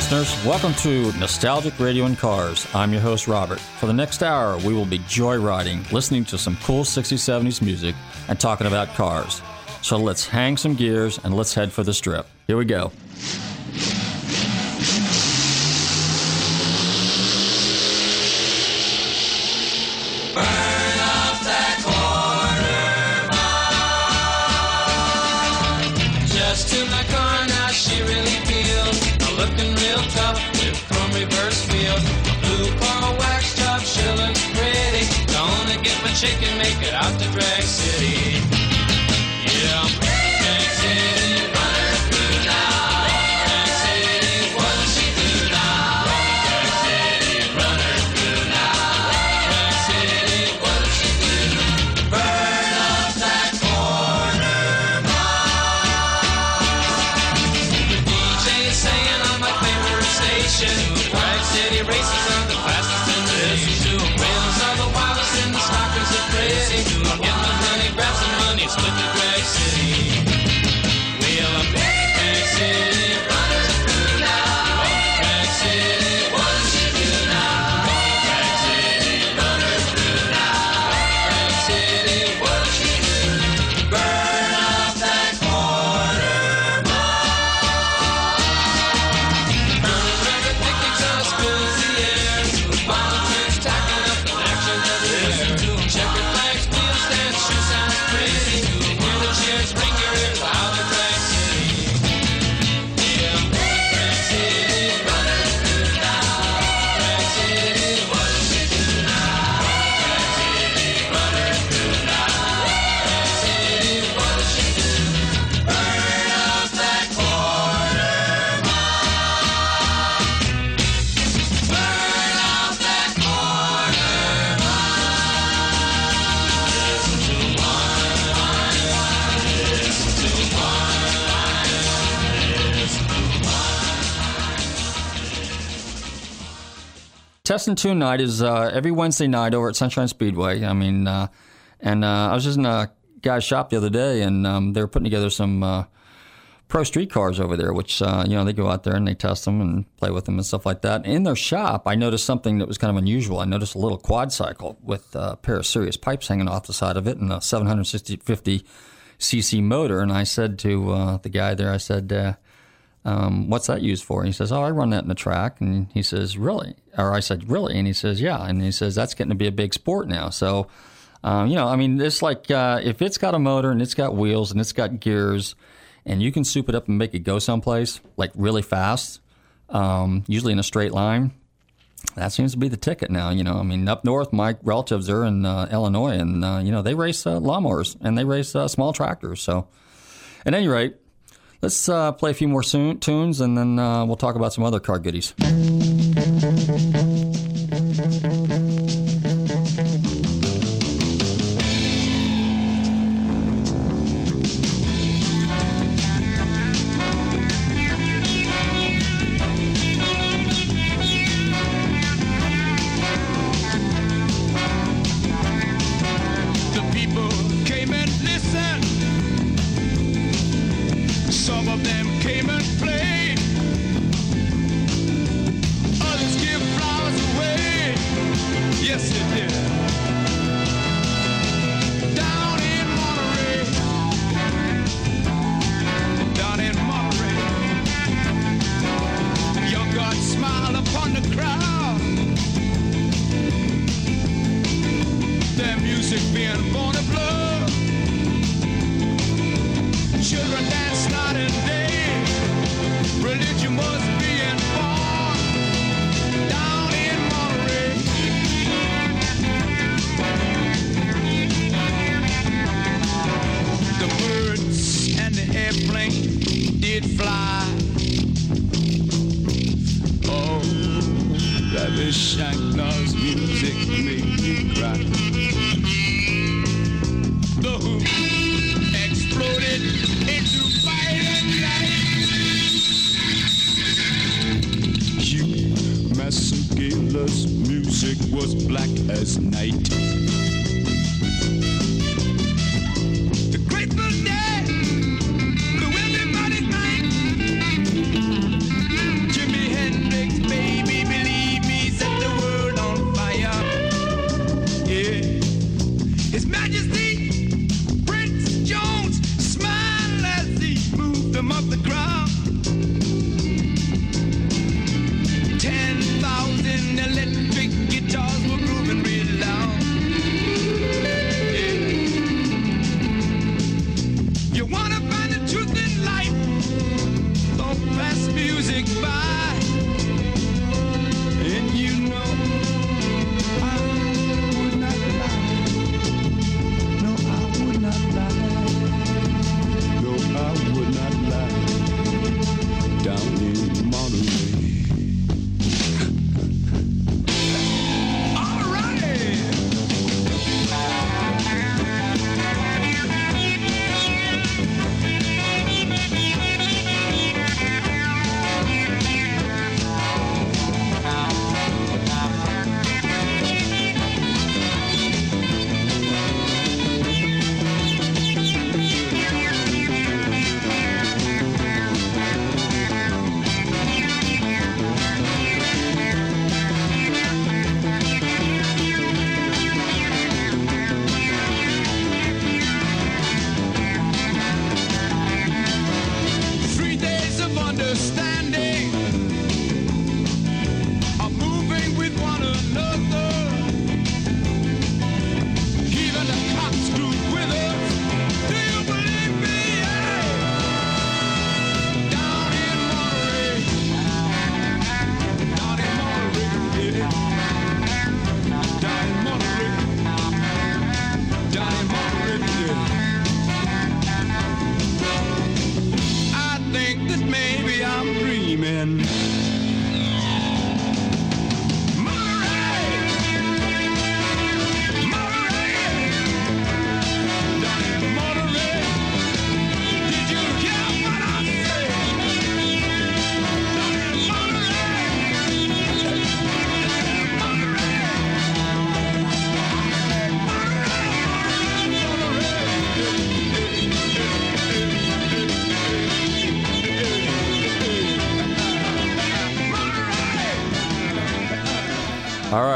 Listeners, welcome to Nostalgic Radio and Cars. I'm your host, Robert. For the next hour, we will be joyriding, listening to some cool 60s, 70s music, and talking about cars. So let's hang some gears and let's head for the strip. Here we go. Test and Tune Night is uh, every Wednesday night over at Sunshine Speedway. I mean, uh, and uh, I was just in a guy's shop the other day, and um, they were putting together some uh, pro street cars over there, which uh, you know they go out there and they test them and play with them and stuff like that. In their shop, I noticed something that was kind of unusual. I noticed a little quad cycle with a pair of serious pipes hanging off the side of it and a 750 cc motor. And I said to the guy there, I said. Um, what's that used for? And he says, oh, I run that in the track. And he says, really? Or I said, really? And he says, yeah. And he says, that's getting to be a big sport now. So, um, you know, I mean, it's like uh, if it's got a motor and it's got wheels and it's got gears and you can soup it up and make it go someplace like really fast, um, usually in a straight line, that seems to be the ticket now. You know, I mean, up north, my relatives are in uh, Illinois and, uh, you know, they race uh, lawnmowers and they race uh, small tractors. So, at any rate, Let's uh, play a few more soon, tunes and then uh, we'll talk about some other car goodies. Ravi Shankar's music made me cry. The Who exploded into fire and light. Hugh Masekela's music was black as night.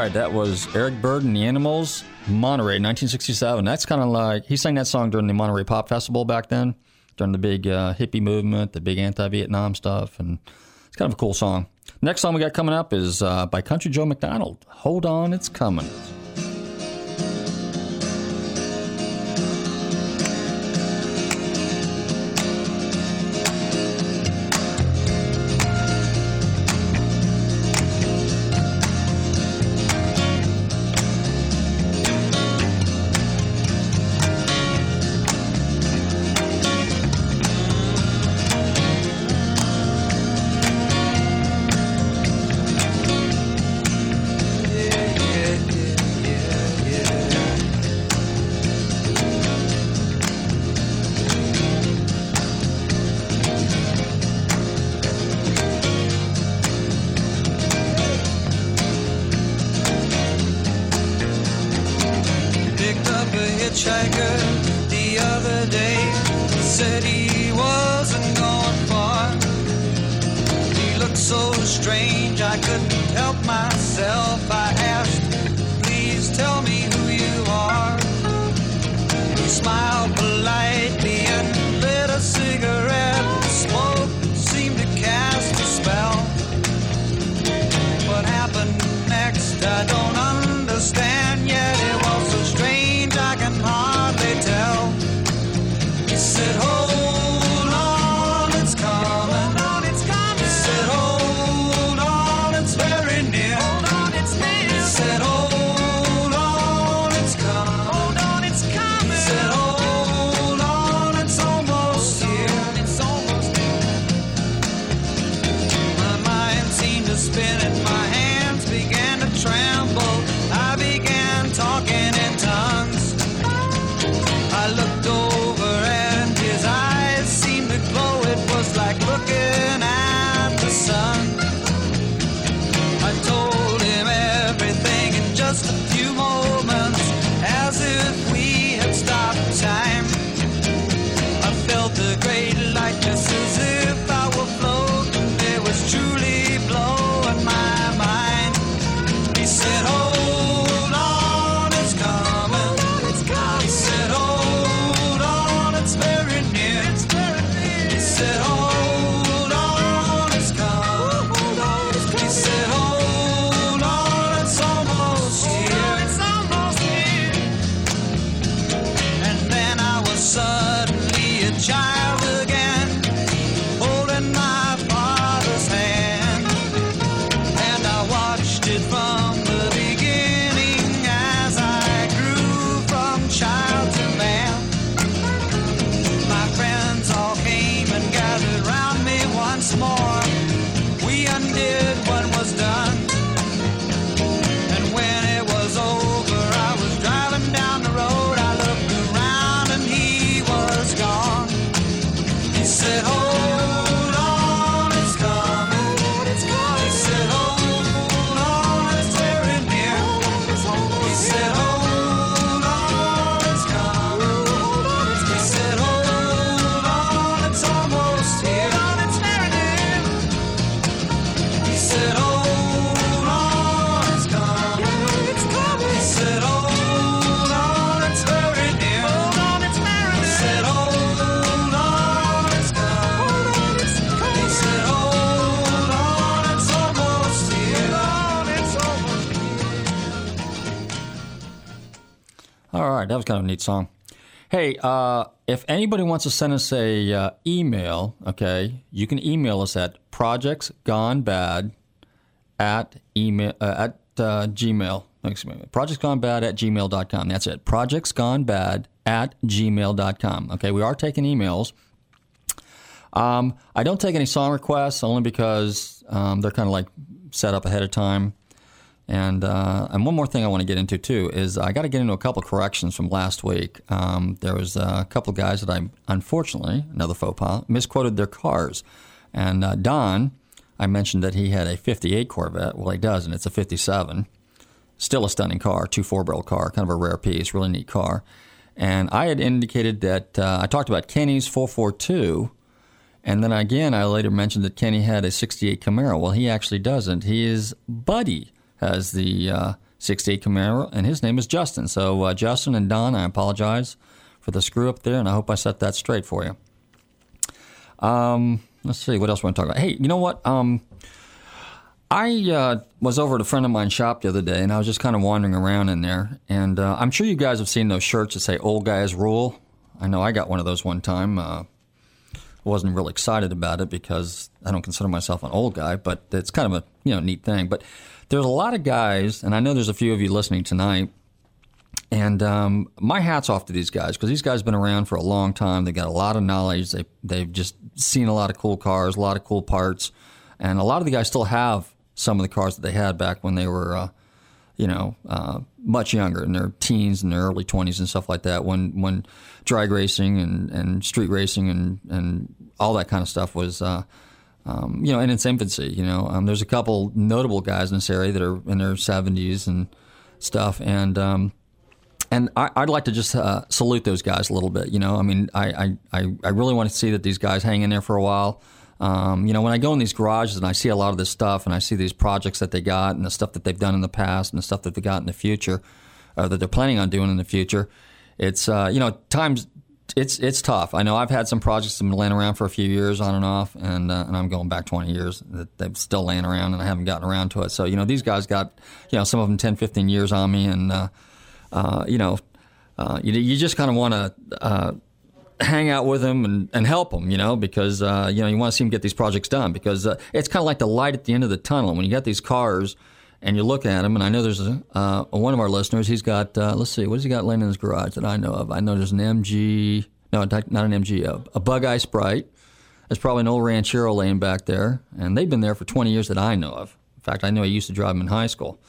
right, that was Eric Burdon and the Animals, Monterey, 1967. That's kind of like he sang that song during the Monterey Pop Festival back then, during the big uh, hippie movement, the big anti-Vietnam stuff, and it's kind of a cool song. Next song we got coming up is uh, by Country Joe McDonald. Hold on, it's coming. Neat song. Hey, uh, if anybody wants to send us a uh, email, okay, you can email us at projectsgonebad at email uh, at uh, gmail. Excuse me, projectsgonebad at gmail.com. That's it. Projectsgonebad at gmail.com. Okay, we are taking emails. Um, I don't take any song requests only because um, they're kind of like set up ahead of time. And uh, and one more thing I want to get into too is I got to get into a couple corrections from last week. Um, there was a couple guys that I unfortunately another faux pas misquoted their cars, and uh, Don, I mentioned that he had a '58 Corvette. Well, he does, and it's a '57. Still a stunning car, two four barrel car, kind of a rare piece, really neat car. And I had indicated that uh, I talked about Kenny's 442. And then again, I later mentioned that Kenny had a 68 Camaro. Well, he actually doesn't. He is buddy has the uh, 68 Camaro, and his name is Justin. So, uh, Justin and Don, I apologize for the screw up there, and I hope I set that straight for you. Um, let's see, what else we want to talk about? Hey, you know what? Um, I uh, was over at a friend of mine's shop the other day, and I was just kind of wandering around in there. And uh, I'm sure you guys have seen those shirts that say "Old Guys Rule." I know I got one of those one time. Uh, wasn't really excited about it because I don't consider myself an old guy, but it's kind of a you know neat thing. But there's a lot of guys, and I know there's a few of you listening tonight. And um, my hats off to these guys because these guys have been around for a long time. They got a lot of knowledge. They they've just seen a lot of cool cars, a lot of cool parts, and a lot of the guys still have some of the cars that they had back when they were, uh, you know, uh, much younger in their teens and their early twenties and stuff like that. When when drag racing and, and street racing and and all that kind of stuff was. Uh, um, you know, in its infancy. You know, um, there's a couple notable guys in this area that are in their 70s and stuff, and um, and I, would like to just uh, salute those guys a little bit. You know, I mean, I, I, I really want to see that these guys hang in there for a while. Um, you know, when I go in these garages and I see a lot of this stuff, and I see these projects that they got, and the stuff that they've done in the past, and the stuff that they got in the future, or that they're planning on doing in the future, it's uh, you know, times it's it's tough. I know I've had some projects that have been laying around for a few years on and off, and uh, and I'm going back 20 years that they've still laying around, and I haven't gotten around to it. So you know, these guys got you know some of them 10, 15 years on me, and uh, uh, you know, uh, you you just kind of want to. Uh, hang out with them and, and help them, you know, because uh, you know you want to see them get these projects done. Because it's kind of like the light at the end of the tunnel when you got these cars and you look at them, and I know there's a, uh, one of our listeners. He's got uh, let's see, what has he got laying in his garage that I know of? I know there's an MG, no, not an MG, a, a Bug Eye Sprite. There's probably an old Ranchero laying back there, and they've been there for 20 years that I know of. In fact, I know I used to drive them in high school.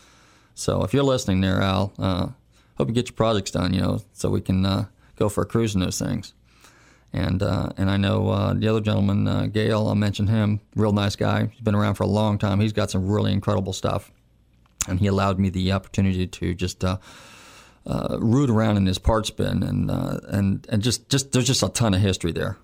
So if you're listening there, Al, uh, hope you get your projects done, you know, so we can uh, go for a cruise in those things. And uh, and I know uh, the other gentleman, uh, Gail, I'll mention him. Real nice guy. He's been around for a long time. He's got some really incredible stuff and he allowed me the opportunity to just uh, uh, root around in his parts bin, and uh, and and just just there's just a ton of history there.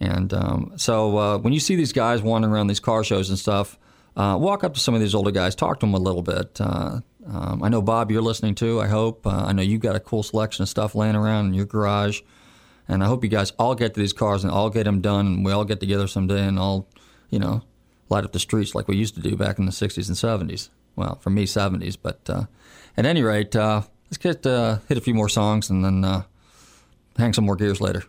And um, so when you see these guys wandering around these car shows and stuff, walk up to some of these older guys, talk to them a little bit. Um, I know Bob, you're listening too. I hope. I know you've got a cool selection of stuff laying around in your garage, and I hope you guys all get to these cars and all get them done, and we all get together someday and all, you know, light up the streets like we used to do back in the '60s and '70s well, for me, 70s. But uh, at any rate, uh, let's get uh, hit a few more songs and then uh, hang some more gears later.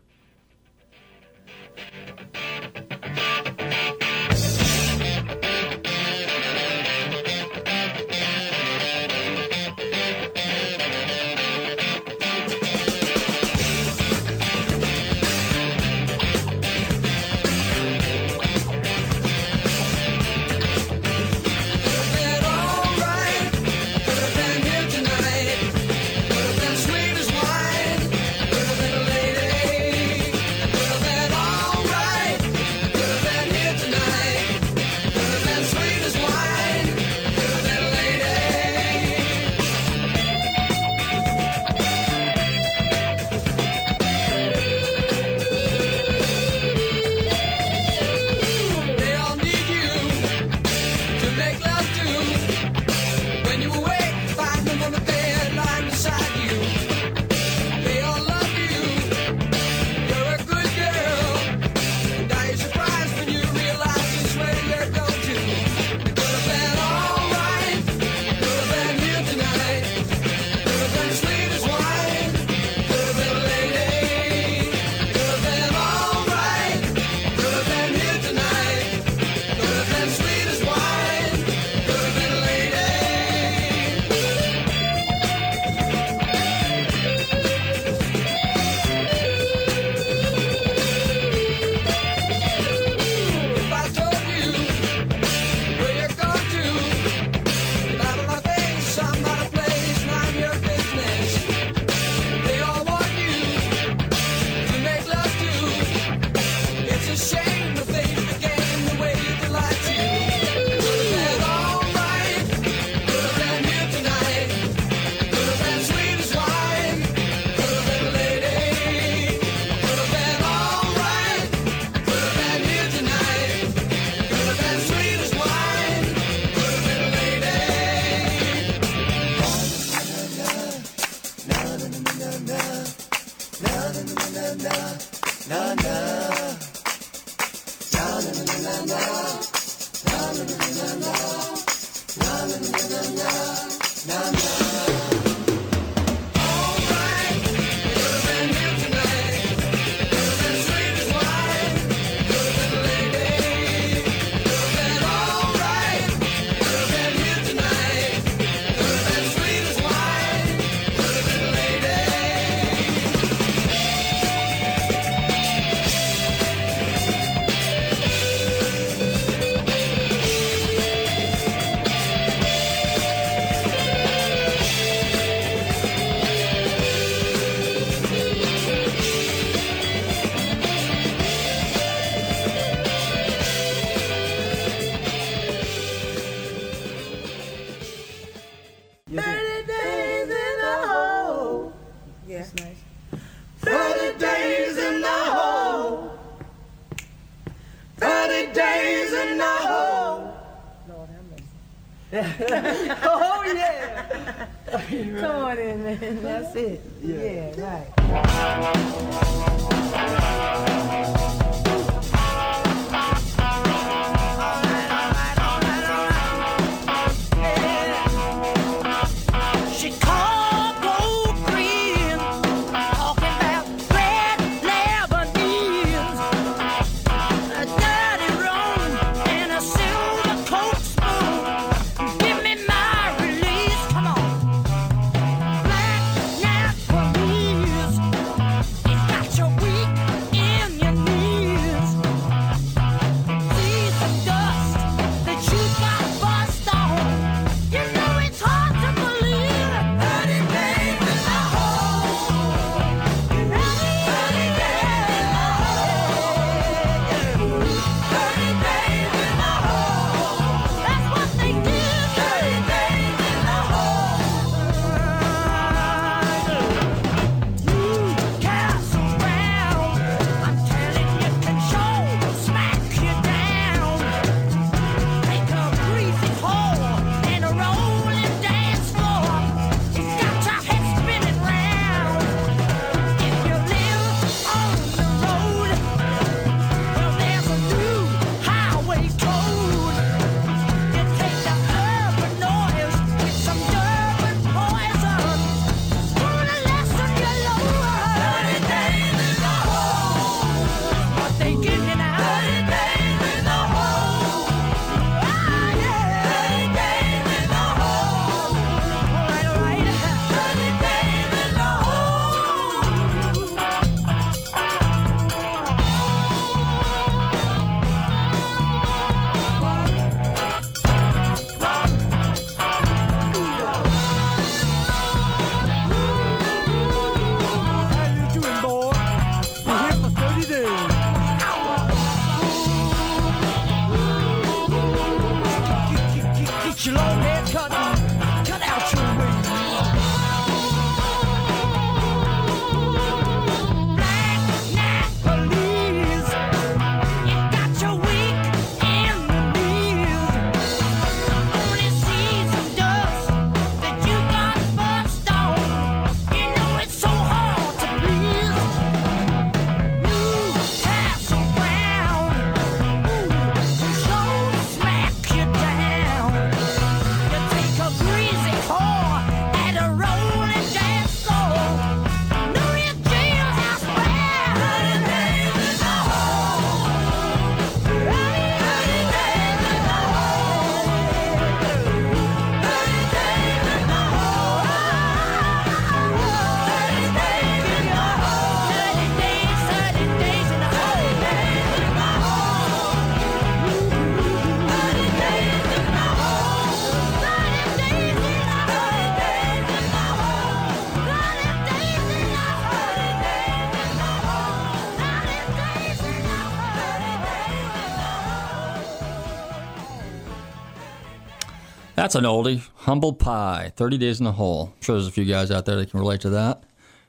That's an oldie, Humble Pie, 30 Days in the Hole. I'm sure there's a few guys out there that can relate to that.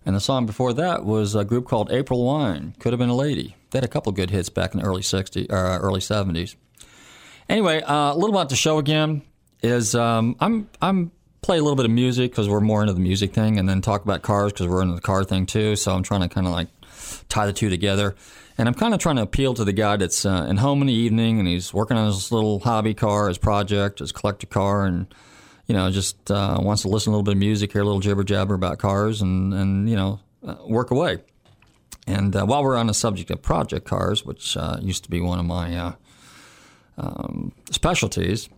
And the song before that was a group called April Wine, Could Have Been a Lady. They had a couple good hits back in the early sixty, or early 70s. Anyway, uh, a little about the show again is um, I'm, I'm play a little bit of music because we're more into the music thing and then talk about cars because we're into the car thing too. So I'm trying to kind of like tie the two together. And I'm kind of trying to appeal to the guy that's uh, in home in the evening and he's working on his little hobby car, his project, his collector car, and you know just uh, wants to listen to a little bit of music, hear a little jibber jabber about cars, and and you know uh, work away. And uh, while we're on the subject of project cars, which uh, used to be one of my um, specialties,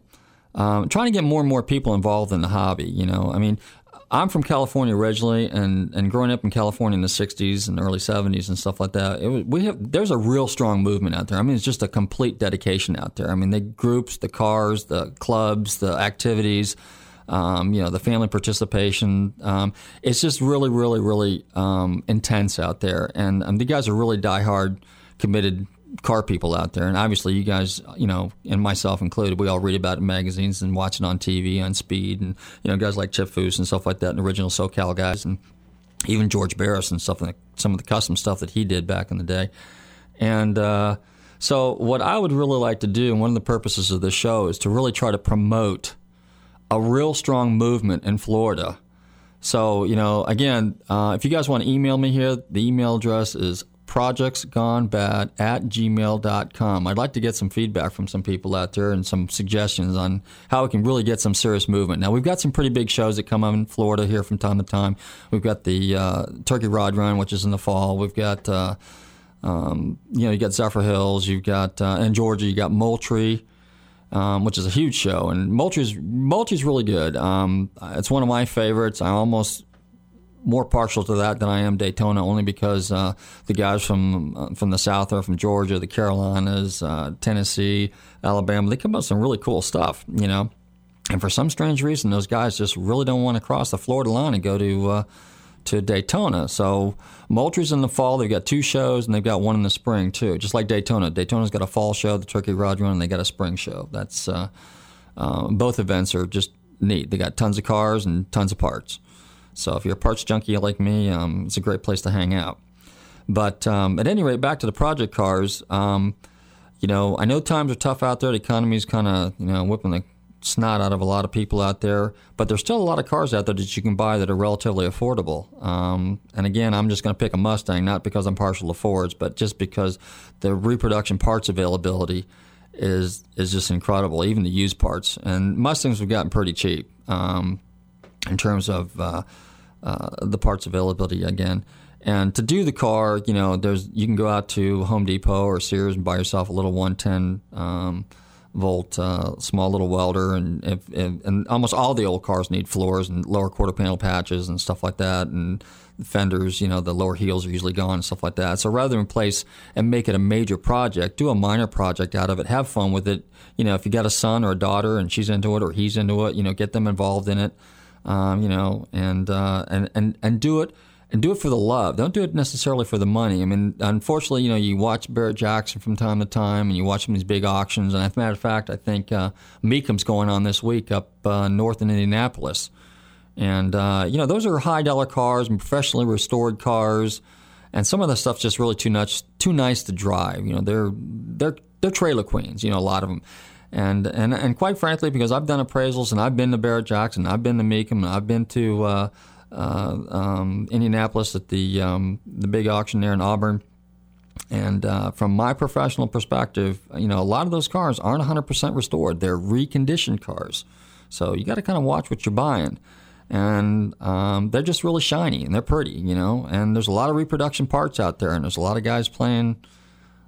um, trying to get more and more people involved in the hobby. You know, I mean, I'm from California originally, and, and growing up in California in the '60s and early '70s and stuff like that, it was, we have there's a real strong movement out there. I mean, it's just a complete dedication out there. I mean, the groups, the cars, the clubs, the activities. Um, you know, the family participation. Um, it's just really, really, really um, intense out there. And um, the guys are really diehard, committed car people out there. And obviously, you guys, you know, and myself included, we all read about it in magazines and watch it on TV, on Speed, and, you know, guys like Chip Foose and stuff like that, and original SoCal guys, and even George Barris and stuff, like some of the custom stuff that he did back in the day. And, uh, so, what I would really like to do, and one of the purposes of this show, is to really try to promote a real strong movement in Florida. So, you know, again, uh, if you guys want to email me here, the email address is projectsgonebad at gmail.com. I'd like to get some feedback from some people out there and some suggestions on how we can really get some serious movement. Now, we've got some pretty big shows that come up in Florida here from time to time. We've got the uh, Turkey Rod Run, which is in the fall. We've got, uh, um, you know, you got Zephyrhills. You've got, uh, in Georgia, you got Moultrie um, which is a huge show. And Moultrie's Moultrie's really good. Um, it's one of my favorites. I'm almost more partial to that than I am Daytona, only because uh, the guys from uh, from the South are from Georgia, the Carolinas, uh, Tennessee, Alabama. They come up with some really cool stuff, you know. And for some strange reason, those guys just really don't want to cross the Florida line and go to uh, to Daytona. So Moultrie's in the fall. They've got two shows, and they've got one in the spring too. Just like Daytona. Daytona's got a fall show, the Turkey Rod Run, and they got a spring show. That's uh, uh, both events are just neat. They got tons of cars and tons of parts. So if you're a parts junkie like me, um, it's a great place to hang out. But um, at any rate, back to the project cars. Um, you know, I know times are tough out there. The economy's kind of you know whipping the snot out of a lot of people out there, but there's still a lot of cars out there that you can buy that are relatively affordable. Um, and again, I'm just going to pick a Mustang, not because I'm partial to Fords, but just because the reproduction parts availability is is just incredible, even the used parts. And Mustangs have gotten pretty cheap um, in terms of uh, uh, the parts availability again. And to do the car, you know, there's you can go out to Home Depot or Sears and buy yourself a little 110 um, volt uh, small little welder, and if, if, and almost all the old cars need floors and lower quarter panel patches and stuff like that, and fenders. You know, the lower heels are usually gone and stuff like that. So rather than place and make it a major project, do a minor project out of it. Have fun with it. You know, if you got a son or a daughter and she's into it or he's into it, you know, get them involved in it. Um, you know, and uh, and and and do it and do it for the love. Don't do it necessarily for the money. I mean, unfortunately, you know, you watch Barrett Jackson from time to time, and you watch these big auctions. And as a matter of fact, I think uh, Mecum's going on this week up uh, north in Indianapolis, and uh, you know, those are high dollar cars and professionally restored cars, and some of the stuff's just really too nice, too nice to drive. You know, they're they're they're trailer queens. You know, a lot of them. And, and and quite frankly, because I've done appraisals and I've been to Barrett Jackson, I've been to Mecum, and I've been to uh, uh, um, Indianapolis at the um, the big auction there in Auburn. And uh, from my professional perspective, you know, a lot of those cars aren't 100% restored. They're reconditioned cars. So you got to kind of watch what you're buying. And um, they're just really shiny and they're pretty, you know. And there's a lot of reproduction parts out there, and there's a lot of guys playing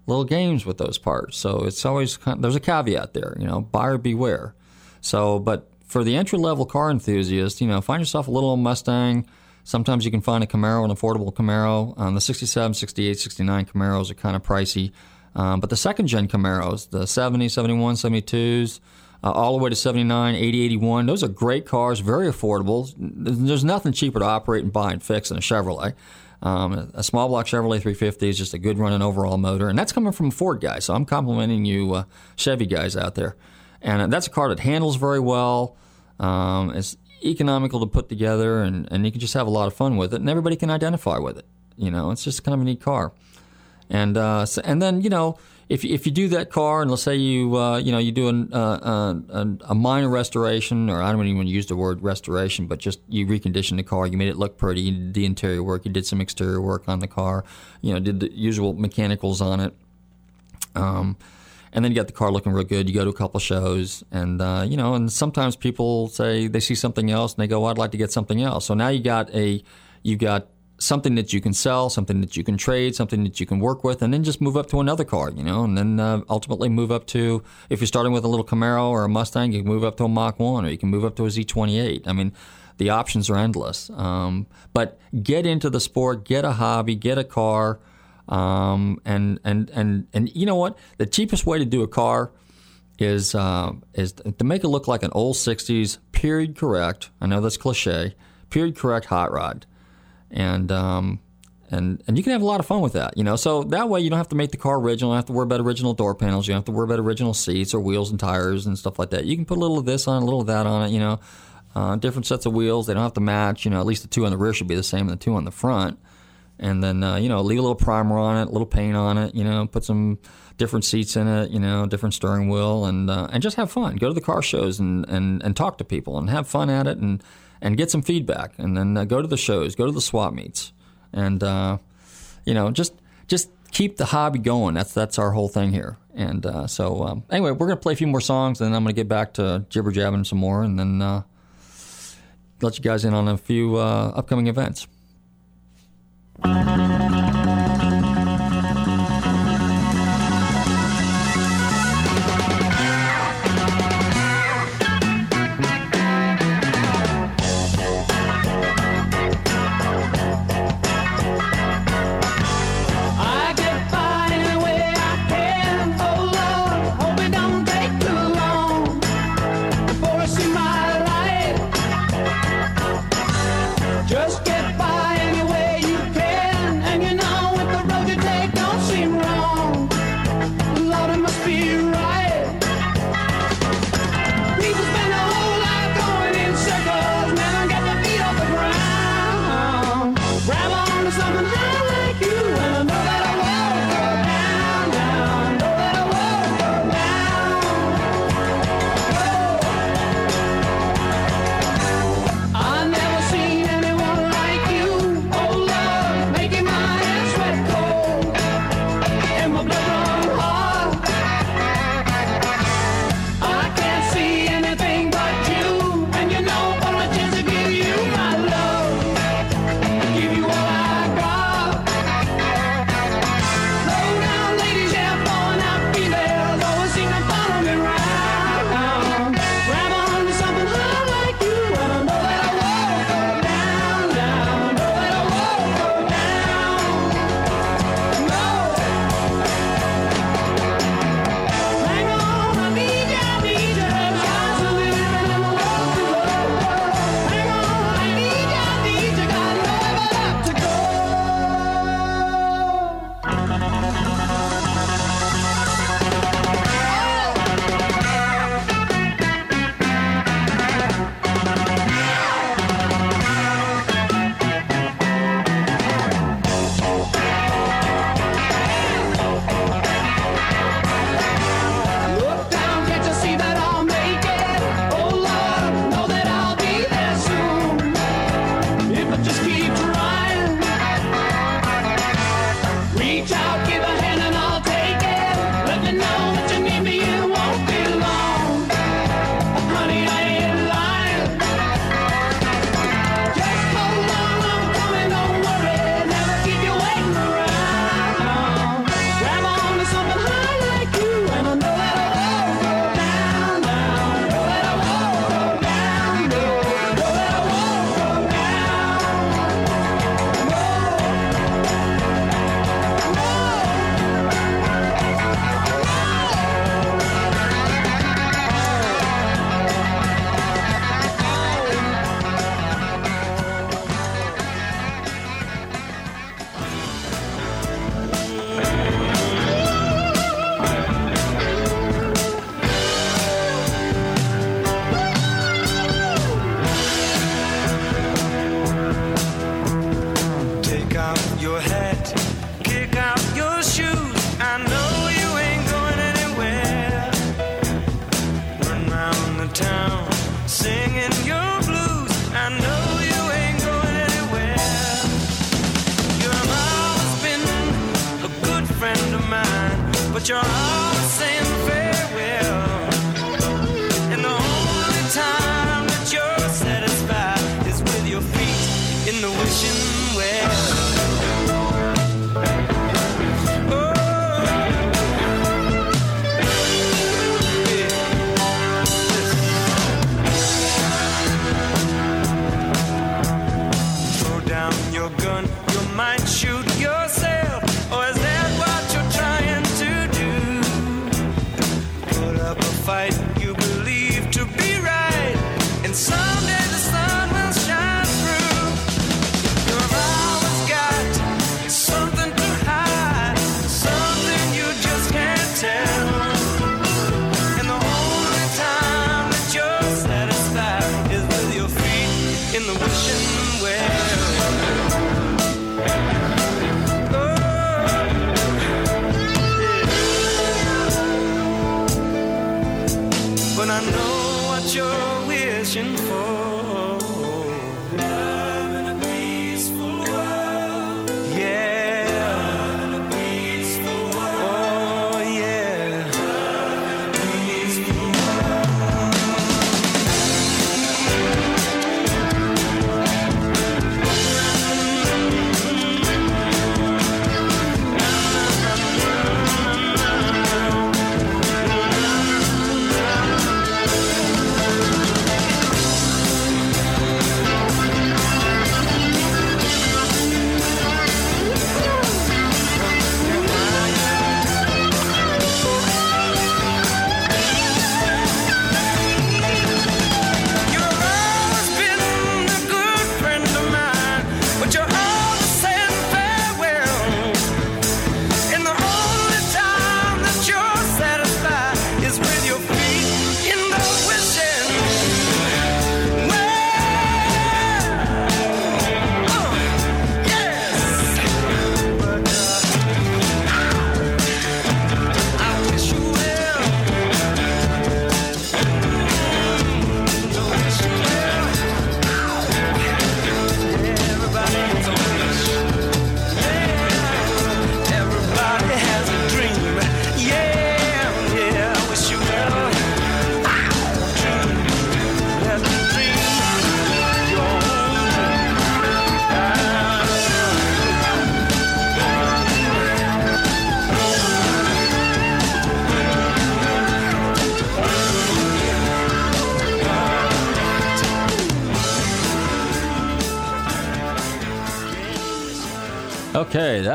little games with those parts. So it's always there's a caveat there, you know, buyer beware. So, but for the entry level car enthusiast, you know, find yourself a little Mustang. Sometimes you can find a Camaro, an affordable Camaro. Um, the 67, 68, 69 Camaros are kind of pricey. Um, but the second gen Camaros, the 70, 71, 72s, uh, all the way to 79, 80, 81, those are great cars, very affordable. There's nothing cheaper to operate and buy and fix than a Chevrolet. Um, a small block Chevrolet 350 is just a good running overall motor, and that's coming from a Ford guy. So I'm complimenting you, uh, Chevy guys out there. And that's a car that handles very well. Um, it's economical to put together, and, and you can just have a lot of fun with it, and everybody can identify with it. You know, it's just kind of a neat car. And uh, so, and then you know, if if you do that car, and let's say you uh, you know you do an, uh, uh, a, a minor restoration, or I don't even use the word restoration, but just you reconditioned the car, you made it look pretty, you did the interior work, you did some exterior work on the car, you know, did the usual mechanicals on it. Um, and then you got the car looking real good. You go to a couple shows, and uh, you know, and sometimes people say they see something else, and they go, well, "I'd like to get something else." So now you got a, you got something that you can sell, something that you can trade, something that you can work with, and then just move up to another car, you know, and then uh, ultimately move up to if you're starting with a little Camaro or a Mustang, you can move up to a Mach One, or you can move up to a Z28. I mean, the options are endless. Um, but get into the sport, get a hobby, get a car. Um, and, and, and, and you know what? The cheapest way to do a car is, uh, is to make it look like an old 60s period correct. I know that's cliche, period correct hot rod. And, um, and, and you can have a lot of fun with that, you know. So that way you don't have to make the car original. You don't have to worry about original door panels. You don't have to worry about original seats or wheels and tires and stuff like that. You can put a little of this on, a little of that on it, you know. Uh, different sets of wheels. They don't have to match. You know, at least the two on the rear should be the same and the two on the front and then uh, you know leave a little primer on it, a little paint on it, you know, put some different seats in it, you know, different steering wheel, and uh, and just have fun. Go to the car shows and, and, and talk to people and have fun at it and and get some feedback, and then uh, go to the shows, go to the swap meets, and uh, you know just just keep the hobby going. That's that's our whole thing here. And uh, so um, anyway, we're gonna play a few more songs, and then I'm gonna get back to jibber jabbing some more, and then uh, let you guys in on a few uh, upcoming events.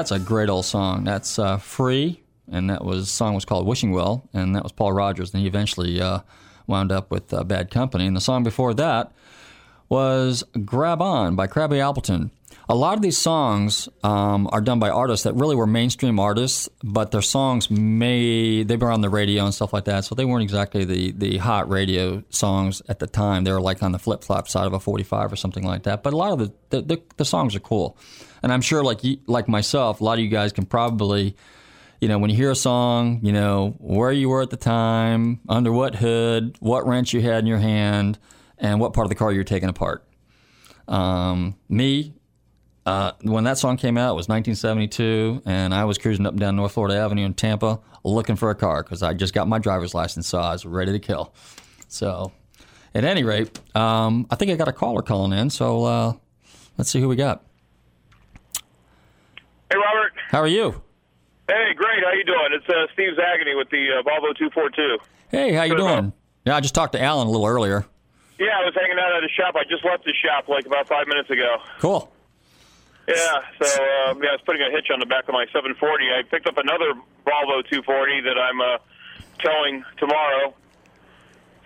That's a great old song. That's uh, free, and that was song was called "Wishing Well," and that was Paul Rodgers. And he eventually uh, wound up with uh, Bad Company. And the song before that was "Grab On" by Crabby Appleton. A lot of these songs um, are done by artists that really were mainstream artists, but their songs may they were on the radio and stuff like that, so they weren't exactly the the hot radio songs at the time. They were like on the flip flop side of a 45 or something like that. But a lot of the the, the, the songs are cool, and I'm sure like you, like myself, a lot of you guys can probably you know, when you hear a song, you know, where you were at the time, under what hood, what wrench you had in your hand, and what part of the car you're taking apart. Um, me, uh, when that song came out, it was 1972, and I was cruising up and down North Florida Avenue in Tampa looking for a car because I just got my driver's license, so I was ready to kill. So, at any rate, um, I think I got a caller calling in, so uh, let's see who we got. Hey, Robert. How are you? Hey, great. How you doing? It's uh, Steve Zagany with the uh, Volvo 242. Hey, how you Good, doing? Yeah, I just talked to Alan a little earlier. Yeah, I was hanging out at a shop. I just left the shop like about five minutes ago. Cool. Yeah, so uh, yeah, I was putting a hitch on the back of my 740. I picked up another Volvo 240 that I'm uh, towing tomorrow.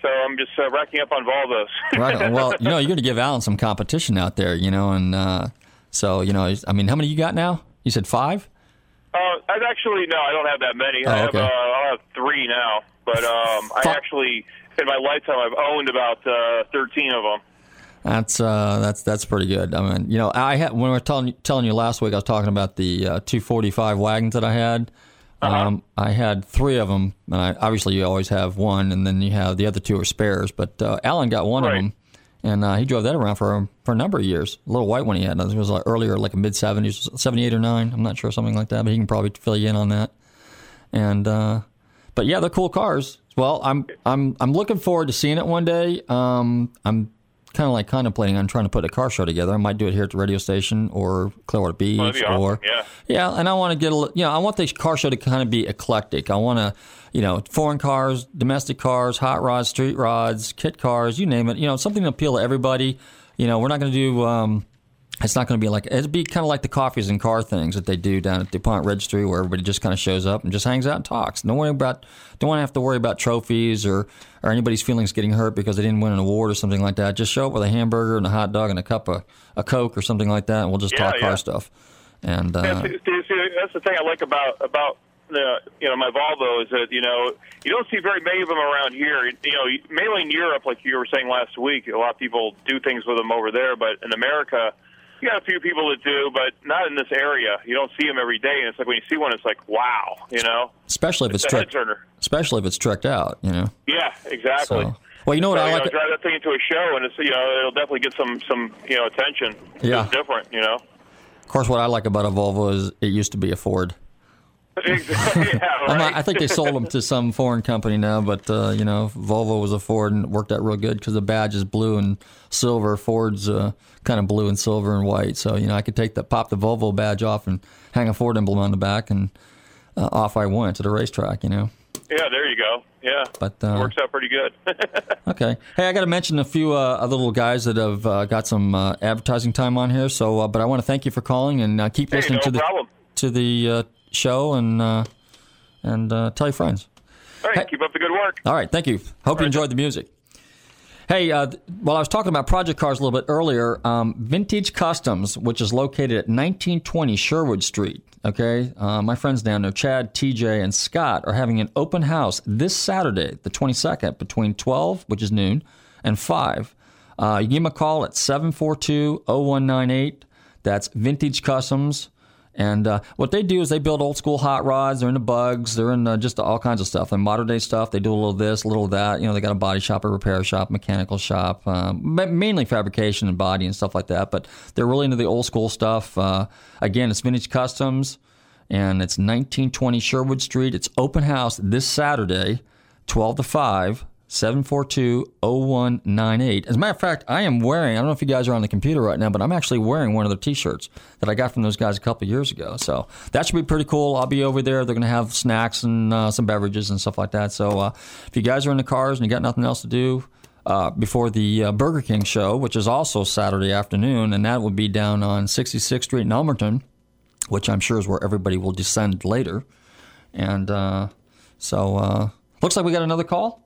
So I'm just uh, racking up on Volvos. Right. on. Well, you know, you're going to give Alan some competition out there, you know, and uh, so you know, I mean, how many you got now? You said five. Uh, I've actually no, I don't have that many. Oh, I have okay. uh, I have three now, but um, I actually in my lifetime I've owned about uh, 13 of them. That's uh, that's that's pretty good. I mean, you know, I had when we were telling telling you last week, I was talking about the uh, 245 wagons that I had. Um, I had three of them, and I, obviously you always have one, and then you have the other two are spares. But uh, Alan got one Right. of them, and uh, he drove that around for for a number of years. A little white one he had. I think it was like earlier, like a mid seventies, seventy eight or nine. I'm not sure, something like that. But he can probably fill you in on that. And uh, but yeah, they're cool cars. Well, I'm I'm I'm looking forward to seeing it one day. Um, I'm kind of like contemplating on trying to put a car show together. I might do it here at the radio station or Clearwater Beach that'd be awesome, or yeah. yeah, and I want to get a you know I want the car show to kind of be eclectic. I want to you know foreign cars, domestic cars, hot rods, street rods, kit cars, you name it. You know something to appeal to everybody. You know we're not going to do. Um, it's not going to be like it'd be kind of like the coffees and car things that they do down at DuPont Registry, where everybody just kind of shows up and just hangs out and talks. Don't worry about, don't want to have to worry about trophies or or anybody's feelings getting hurt because they didn't win an award or something like that. Just show up with a hamburger and a hot dog and a cup of a coke or something like that, and we'll just Yeah, talk yeah. car stuff. And uh, Yeah, see, see, see, that's the thing I like about about the you know my Volvo is that you know you don't see very many of them around here. You know, mainly in Europe, like you were saying last week, a lot of people do things with them over there, but in America. You got a few people that do, but not in this area. You don't see them every day, and it's like when you see one, it's like, wow, you know, especially if it's it's a tricked, turner. especially if it's tricked out, you know. Yeah, exactly. So, well, you know what So, I like. know, drive that thing into a show, and it's you know it'll definitely get some some you know attention. Yeah. it's different, you know. Of course, what I like about a Volvo is it used to be a Ford. Exactly. yeah, right. Not, I think they sold them to some foreign company now, but uh, you know, Volvo was a Ford and it worked out real good because the badge is blue and silver. Ford's uh, kind of blue and silver and white, so you know I could take the pop the Volvo badge off and hang a Ford emblem on the back, and uh, off I went to the racetrack. You know, yeah, there you go. Yeah, But, uh, works out pretty good. okay. Hey, I got to mention a few uh, other little guys that have uh, got some uh, advertising time on here. So, uh, but I want to thank you for calling and uh, keep Hey, listening no to the problem. to the uh, show and uh, and uh, tell your friends. All right, Hey. keep up the good work. All right, thank you. Hope you enjoyed the music. Hey, uh, while I was talking about project cars a little bit earlier, um, Vintage Customs, which is located at 1920 Sherwood Street. Okay, uh, my friends down there, Chad, TJ, and Scott, are having an open house this Saturday, the 22nd, between 12, which is noon, and 5. Uh, you give them a call at 742 0198. That's Vintage Customs. And uh, what they do is they build old school hot rods. They're into bugs. They're in uh, just all kinds of stuff. And modern day stuff. They do a little this, a little that. You know, they got a body shop, a repair shop, mechanical shop, um, mainly fabrication and body and stuff like that. But they're really into the old school stuff. Uh, again, it's Vintage Customs, and it's 1920 Sherwood Street. It's open house this Saturday, 12 to 5. 742-0198. As a matter of fact, I am wearing, I don't know if you guys are on the computer right now, but I'm actually wearing one of their t-shirts that I got from those guys a couple years ago. So that should be pretty cool. I'll be over there. They're going to have snacks and uh, some beverages and stuff like that. So uh, if you guys are in the cars and you got nothing else to do, uh, before the uh, Burger King show, which is also Saturday afternoon, and that will be down on 66th Street in Elmerton, which I'm sure is where everybody will descend later. And uh, so, uh, looks like we got another call.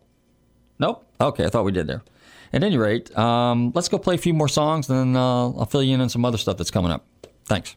Nope. Okay, I thought we did there. At any rate, um, let's go play a few more songs, and then uh, I'll fill you in on some other stuff that's coming up. Thanks.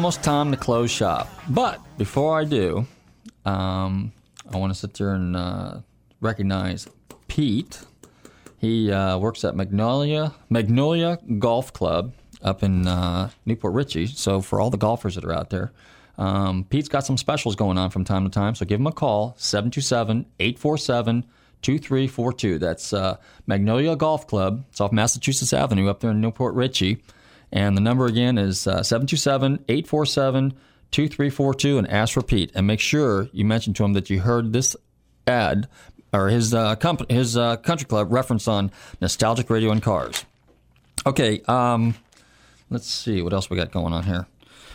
Almost time to close shop. But before I do, um, I want to sit there and uh, recognize Pete. He uh, works at Magnolia Magnolia Golf Club up in uh, New Port Richey. So for all the golfers that are out there, um, Pete's got some specials going on from time to time. So give him a call 727 847 2342. That's uh, Magnolia Golf Club. It's off Massachusetts Avenue up there in New Port Richey. And the number again is uh, 727 847 2342 and ask Pete. And make sure you mention to him that you heard this ad or his uh, company, his uh, country club reference on nostalgic radio and cars. Okay, um, let's see what else we got going on here.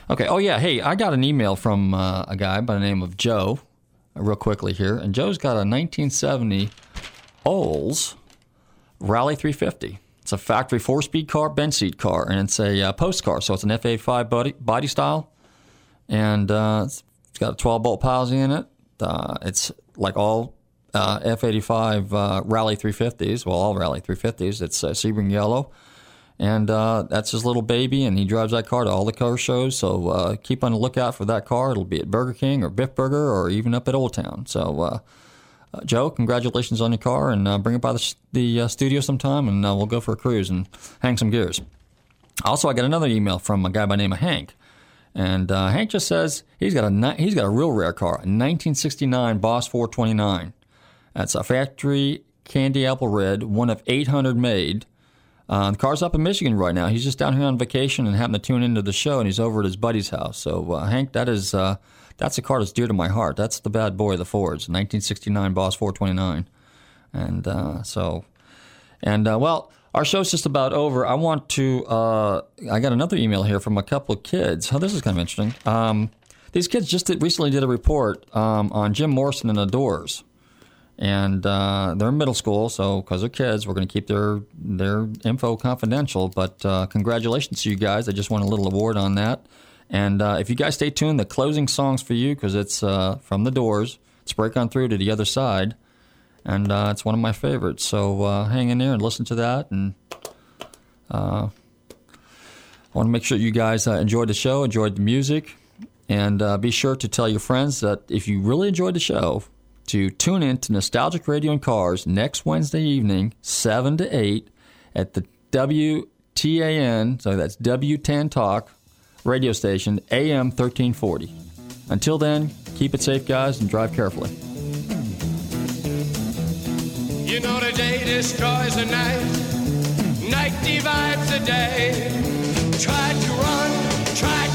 Okay, oh yeah, hey, I got an email from uh, a guy by the name of Joe, real quickly here, and Joe's got a 1970 Olds Rally 350. It's a factory four-speed car, bench seat car, and it's a uh, post car, so it's an F85 body, body style, and uh, it's got a 12-bolt Posi in it. Uh, it's like all uh, F85 uh, Rally 350s, well, all Rally 350s. It's uh, Sebring yellow, and that's his little baby, and he drives that car to all the car shows. So keep on the lookout for that car. It'll be at Burger King or Biff Burger or even up at Old Town. So, uh, Joe, congratulations on your car, and uh, bring it by the, the uh, studio sometime, and uh, we'll go for a cruise and hang some gears. Also, I got another email from a guy by the name of Hank. And uh, Hank just says he's got a he's got a real rare car, a 1969 Boss 429. That's a factory candy apple red, one of 800 made. Uh, the car's up in Michigan right now. He's just down here on vacation and happened to tune into the show, and he's over at his buddy's house. So Hank, that is that's a car that's dear to my heart. That's the bad boy of the Fords, 1969 Boss 429. And uh, so, and uh, well, our show's just about over. I want to. Uh, I got another email here from a couple of kids. Oh, this is kind of interesting. Um, these kids just did, recently did a report um, on Jim Morrison and the Doors, and uh, they're in middle school, so because they're kids, we're going to keep their their info confidential. But uh, congratulations to you guys! I just won a little award on that. And uh, if you guys stay tuned, the closing songs for you because it's uh, from the Doors. Let's break on through to the other side, and uh, it's one of my favorites. So uh, hang in there and listen to that. And uh, I want to make sure you guys uh, enjoyed the show, enjoyed the music, and be sure to tell your friends that if you really enjoyed the show, to tune in to Nostalgic Radio and Cars next Wednesday evening, seven to eight, at the WTAN. So that's W10 Talk radio station, AM 1340. Until then, keep it safe, guys, and drive carefully. You know the day destroys the night, night divides the day. Try to run, try to